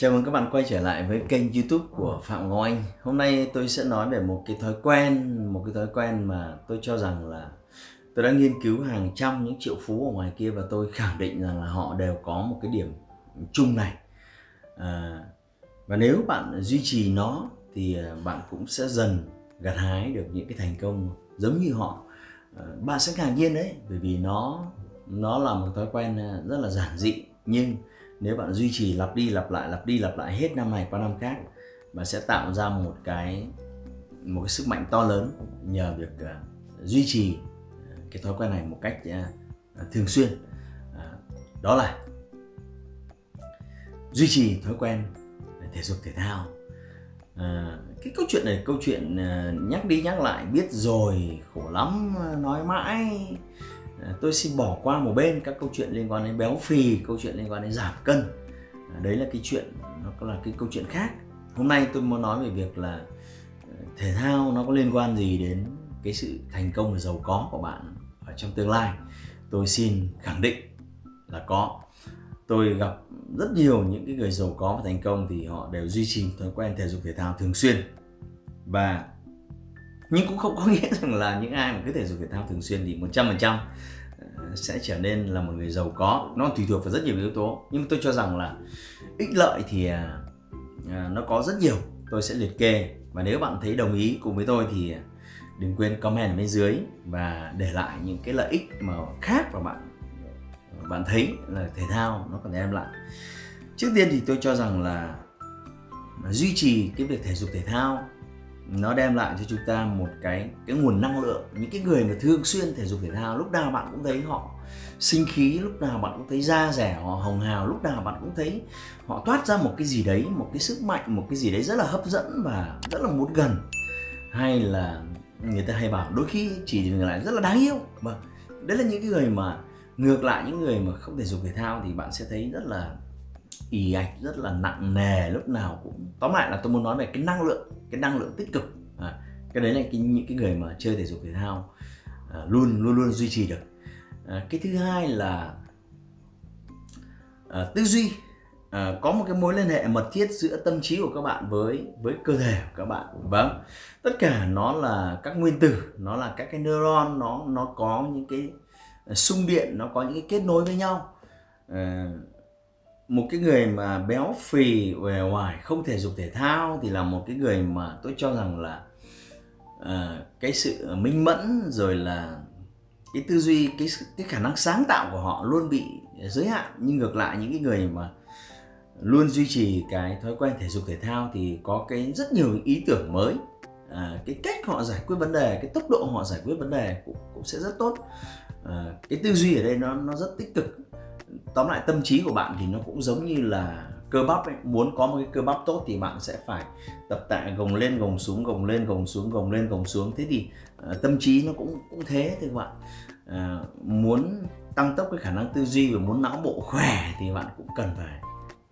Chào mừng các bạn quay trở lại với kênh youtube của Phạm Ngọc Anh. Hôm nay tôi sẽ nói về một cái thói quen Một cái thói quen mà tôi cho rằng là Tôi đã nghiên cứu hàng trăm những triệu phú ở ngoài kia Và tôi khẳng định rằng là họ đều có một cái điểm chung này. À, Và nếu bạn duy trì nó Thì à, bạn cũng sẽ dần gặt hái được những cái thành công giống như họ. À, Bạn sẽ ngạc nhiên đấy Bởi vì nó nó là một thói quen à, rất là giản dị Nhưng nếu bạn duy trì lặp đi lặp lại lặp đi lặp lại hết năm này qua năm khác bạn sẽ tạo ra một cái một cái sức mạnh to lớn nhờ việc uh, duy trì à, cái thói quen này một cách uh, thường xuyên. Uh, đó là duy trì thói quen thể dục thể thao. À, cái câu chuyện này câu chuyện nhắc đi nhắc lại biết rồi khổ lắm nói mãi. Ờ, tôi xin bỏ qua một bên các câu chuyện liên quan đến béo phì, câu chuyện liên quan đến giảm cân. Ờ, đấy là cái chuyện, nó là cái câu chuyện khác. Hôm nay tôi muốn nói về việc là ờ, thể thao nó có liên quan gì đến cái sự thành công và giàu có của bạn ở trong tương lai? Tôi xin khẳng định là có. Tôi gặp rất nhiều những cái người giàu có và thành công thì họ đều duy trì thói quen thể dục thể thao thường xuyên. Và nhưng cũng không có nghĩa rằng là những ai mà cứ thể dục thể thao thường xuyên thì 100% ờ, sẽ trở nên là một người giàu có. Nó tùy thuộc vào rất nhiều yếu tố. Nhưng tôi cho rằng là ích lợi thì à, à, nó có rất nhiều. Tôi sẽ liệt kê. Và nếu bạn thấy đồng ý cùng với tôi thì à, đừng quên comment ở bên dưới và để lại những cái lợi ích mà khác mà bạn bạn thấy là thể thao nó còn đem lại. Trước tiên thì tôi cho rằng là duy trì cái việc thể dục thể thao nó đem lại cho chúng ta một cái cái nguồn năng lượng những cái người mà thường xuyên thể dục thể thao lúc nào bạn cũng thấy họ sinh khí lúc nào bạn cũng thấy da rẻ họ hồng hào lúc nào bạn cũng thấy họ toát ra một cái gì đấy một cái sức mạnh một cái gì đấy rất là hấp dẫn và rất là muốn gần. Hay là người ta hay bảo đôi khi chỉ dừng lại rất là đáng yêu. Mà vâng, đấy là những cái người mà ngược lại những người mà không thể dục thể thao thì bạn sẽ thấy rất là ì ạch rất là nặng nề lúc nào cũng tóm lại là tôi muốn nói về cái năng lượng cái năng lượng tích cực. À, cái đấy là cái, những cái người mà chơi thể dục thể thao à, luôn luôn luôn duy trì được. À, cái thứ hai là à, tư duy. À, có một cái mối liên hệ mật thiết giữa tâm trí của các bạn với với cơ thể của các bạn. Vâng. Tất cả nó là các nguyên tử nó là các cái neuron nó nó có những cái à, xung điện nó có những cái kết nối với nhau. À, một cái người mà béo phì về ngoài không thể dục thể thao thì là một cái người mà tôi cho rằng là uh, cái sự minh mẫn rồi là cái tư duy cái cái khả năng sáng tạo của họ luôn bị giới hạn. Nhưng ngược lại những cái người mà luôn duy trì cái thói quen thể dục thể thao thì có cái rất nhiều ý tưởng mới. À, cái cách họ giải quyết vấn đề cái tốc độ họ giải quyết vấn đề cũng, cũng sẽ rất tốt. À, cái tư duy ở đây nó nó rất tích cực tóm lại tâm trí của bạn thì nó cũng giống như là cơ bắp ấy. Muốn có một cái cơ bắp tốt thì bạn sẽ phải tập tạ gồng lên gồng xuống gồng lên gồng xuống gồng lên gồng xuống. Thế thì uh, tâm trí nó cũng cũng thế thì các bạn. Uh, muốn tăng tốc cái khả năng tư duy và muốn não bộ khỏe thì bạn cũng cần phải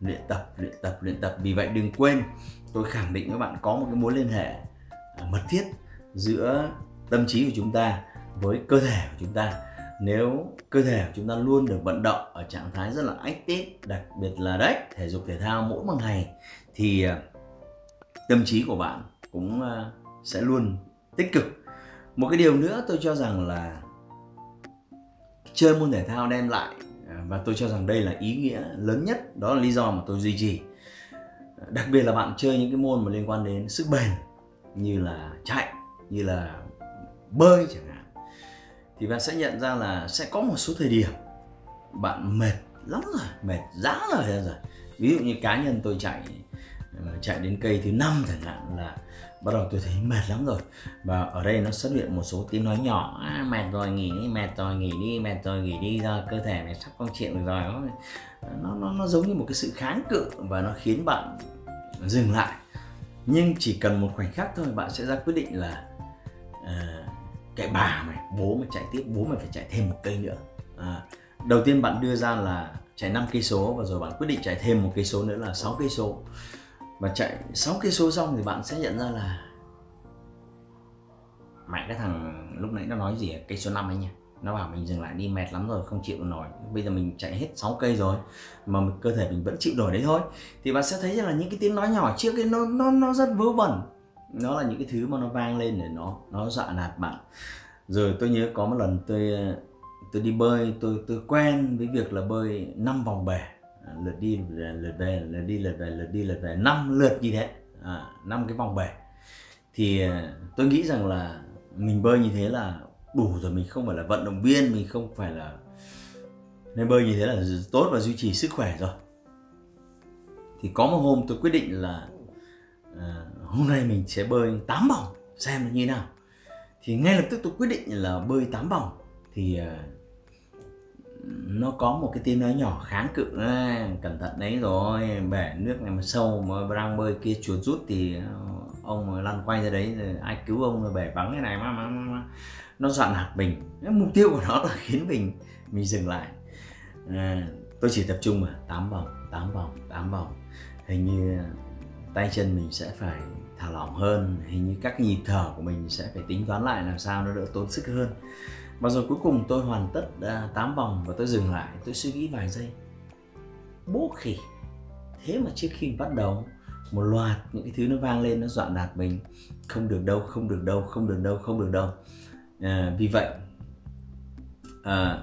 luyện tập luyện tập luyện tập. Vì vậy đừng quên tôi khẳng định các bạn có một cái mối liên hệ uh, mật thiết giữa tâm trí của chúng ta với cơ thể của chúng ta nếu cơ thể của chúng ta luôn được vận động ở trạng thái rất là active, đặc biệt là đấy, thể dục thể thao mỗi một ngày, thì à, tâm trí của bạn cũng à, sẽ luôn tích cực. Một cái điều nữa tôi cho rằng là chơi môn thể thao đem lại à, và tôi cho rằng đây là ý nghĩa lớn nhất, đó là lý do mà tôi duy trì. Đặc biệt là bạn chơi những cái môn mà liên quan đến sức bền, như là chạy, như là bơi chẳng hạn thì bạn sẽ nhận ra là sẽ có một số thời điểm bạn mệt lắm rồi mệt dã rồi rồi. Ví dụ như cá nhân tôi chạy ờ, chạy đến cây thứ năm chẳng hạn là bắt đầu tôi thấy mệt lắm rồi. Và ở đây nó xuất hiện một số tiếng nói nhỏ à, mệt rồi nghỉ đi mệt rồi nghỉ đi mệt rồi nghỉ đi ra cơ thể này sắp con chuyện được rồi. Nó, nó nó giống như một cái sự kháng cự và nó khiến bạn dừng lại. Nhưng chỉ cần một khoảnh khắc thôi bạn sẽ ra quyết định là uh, cái bà mày bố mày chạy tiếp bố mày phải chạy thêm một cây nữa. À, đầu tiên bạn đưa ra là chạy 5 cây số và rồi bạn quyết định chạy thêm một cây số nữa là 6 cây số. Và chạy 6 cây số xong thì bạn sẽ nhận ra là mẹ cái thằng lúc nãy nó nói gì à? cây số 5 ấy nhỉ nó bảo mình dừng lại đi mệt lắm rồi không chịu nổi. Bây giờ mình chạy hết 6 cây rồi mà cơ thể mình vẫn chịu nổi đấy thôi. Thì bạn sẽ thấy là những cái tiếng nói nhỏ trước cái nó nó nó rất vớ vẩn nó là những cái thứ mà nó vang lên để nó nó dọa nạt bạn. Rồi tôi nhớ có một lần tôi tôi đi bơi tôi tôi quen với việc là bơi 5 vòng bể à, lượt đi lượt về lượt đi lượt về lượt đi lượt về năm lượt như thế. À, năm cái vòng bể thì à, tôi nghĩ rằng là mình bơi như thế là đủ rồi mình không phải là vận động viên mình không phải là nên bơi như thế là tốt và duy trì sức khỏe rồi. Thì có một hôm tôi quyết định là à, hôm nay mình sẽ bơi 8 vòng xem nó như nào. Thì ngay lập tức tôi quyết định là bơi 8 vòng. Thì à, nó có một cái tiếng nói nhỏ kháng cự. À, cẩn thận đấy rồi bể nước này mà sâu mà đang bơi kia chuột rút thì à, ông mà lăn quay ra đấy rồi ai cứu ông là bể vắng cái này mà, mà, mà nó dọa nạt mình. Mục tiêu của nó là khiến mình mình dừng lại. À, tôi chỉ tập trung mà tám vòng tám vòng tám vòng. Hình như à, tay chân mình sẽ phải thả lỏng hơn hình như các nhịp thở của mình sẽ phải tính toán lại làm sao nó đỡ tốn sức hơn. Và rồi cuối cùng tôi hoàn tất à, uh, 8 vòng và tôi dừng lại tôi suy nghĩ vài giây. Bố khỉ. Thế mà trước khi bắt đầu một loạt những cái thứ nó vang lên nó dọa nạt mình. Không được đâu không được đâu không được đâu không được đâu. À, vì vậy à,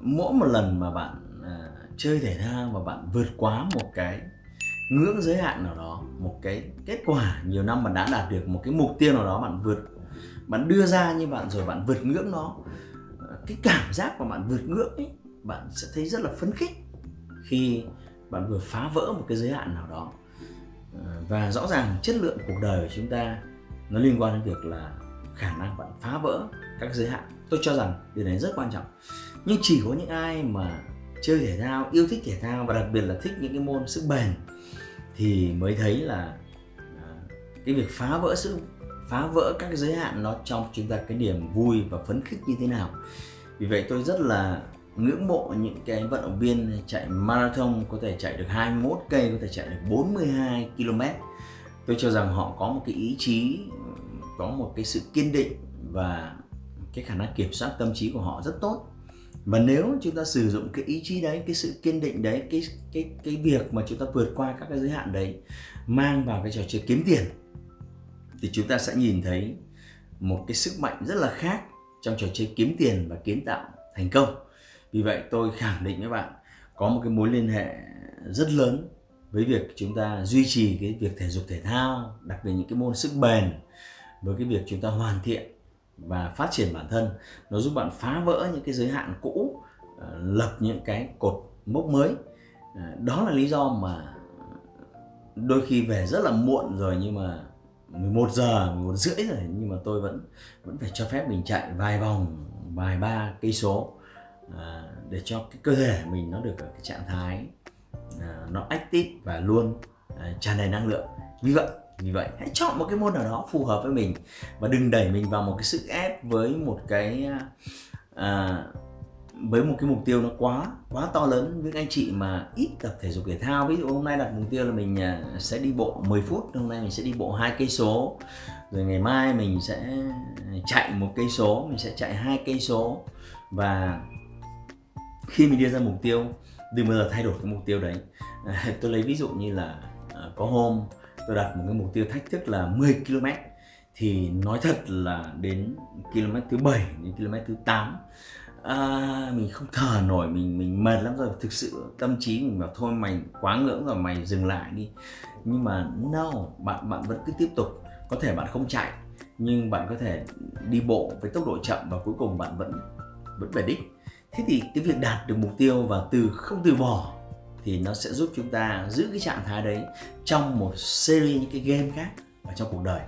mỗi một lần mà bạn à, chơi thể thao và bạn vượt quá một cái ngưỡng giới hạn nào đó, một cái kết quả nhiều năm bạn đã đạt được, một cái mục tiêu nào đó bạn vượt, bạn đưa ra như bạn rồi bạn vượt ngưỡng nó, cái cảm giác mà bạn vượt ngưỡng ấy, bạn sẽ thấy rất là phấn khích khi bạn vừa phá vỡ một cái giới hạn nào đó. Ờ, và rõ ràng chất lượng cuộc đời của chúng ta nó liên quan đến việc là khả năng bạn phá vỡ các giới hạn. Tôi cho rằng điều này rất quan trọng. Nhưng chỉ có những ai mà chơi thể thao, yêu thích thể thao và đặc biệt là thích những cái môn sức bền thì mới thấy là à, cái việc phá vỡ sự, phá vỡ các giới hạn nó trong chúng ta cái niềm vui và phấn khích như thế nào. Vì vậy tôi rất là ngưỡng mộ những cái vận động viên chạy marathon có thể chạy được 21 cây, có thể chạy được 42 km tôi cho rằng họ có một cái ý chí, có một cái sự kiên định và cái khả năng kiểm soát tâm trí của họ rất tốt và nếu chúng ta sử dụng cái ý chí đấy, cái sự kiên định đấy, cái cái cái việc mà chúng ta vượt qua các cái giới hạn đấy, mang vào cái trò chơi kiếm tiền, thì chúng ta sẽ nhìn thấy một cái sức mạnh rất là khác trong trò chơi kiếm tiền và kiến tạo thành công. Vì vậy tôi khẳng định với bạn, có một cái mối liên hệ rất lớn với việc chúng ta duy trì cái việc thể dục thể thao, đặc biệt những cái môn sức bền với cái việc chúng ta hoàn thiện và phát triển bản thân. Nó giúp bạn phá vỡ những cái giới hạn cũ ờ, lập những cái cột mốc mới. Ờ, đó là lý do mà đôi khi về rất là muộn rồi nhưng mà 11 giờ 11 rưỡi rồi nhưng mà tôi vẫn vẫn phải cho phép mình chạy vài vòng, vài ba cây số ờ, để cho cái cơ thể mình nó được ở cái trạng thái nó active và luôn tràn đầy năng lượng. Như vậy vì vậy. Hãy chọn một cái môn nào đó phù hợp với mình và đừng đẩy mình vào một cái sức ép với một cái à, à, với một cái mục tiêu nó quá quá to lớn. Với anh chị mà ít tập thể dục thể thao ví dụ hôm nay đặt mục tiêu là mình à, sẽ đi bộ 10 phút hôm nay mình sẽ đi bộ hai cây số. Rồi ngày mai mình sẽ chạy một cây số mình sẽ chạy hai cây số. Và khi mình đưa ra mục tiêu đừng bao giờ thay đổi cái mục tiêu đấy. Tôi lấy ví dụ như là à, có hôm tôi đặt một cái mục tiêu thách thức là 10 km thì nói thật là đến km thứ 7 đến km thứ 8 à, mình không thở nổi mình mình mệt lắm rồi. Thực sự tâm trí mình bảo thôi mày quá ngưỡng rồi mày dừng lại đi. Nhưng mà no bạn bạn vẫn cứ tiếp tục. Có thể bạn không chạy nhưng bạn có thể đi bộ với tốc độ chậm và cuối cùng bạn vẫn vẫn về đích. Thế thì cái việc đạt được mục tiêu và từ không từ bỏ thì nó sẽ giúp chúng ta giữ cái trạng thái đấy trong một series những cái game khác ở trong cuộc đời.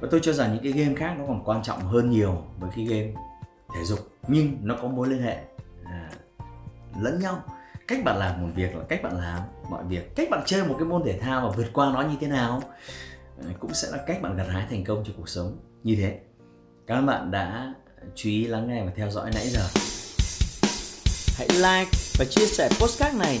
Và tôi cho rằng những cái game khác nó còn quan trọng hơn nhiều với cái game thể dục nhưng nó có mối liên hệ à, lẫn nhau. Cách bạn làm một việc là cách bạn làm mọi việc cách bạn chơi một cái môn thể thao và vượt qua nó như thế nào à, cũng sẽ là cách bạn gặt hái thành công trong cuộc sống như thế. Các bạn đã chú ý lắng nghe và theo dõi nãy giờ. Hãy like và chia sẻ postcard này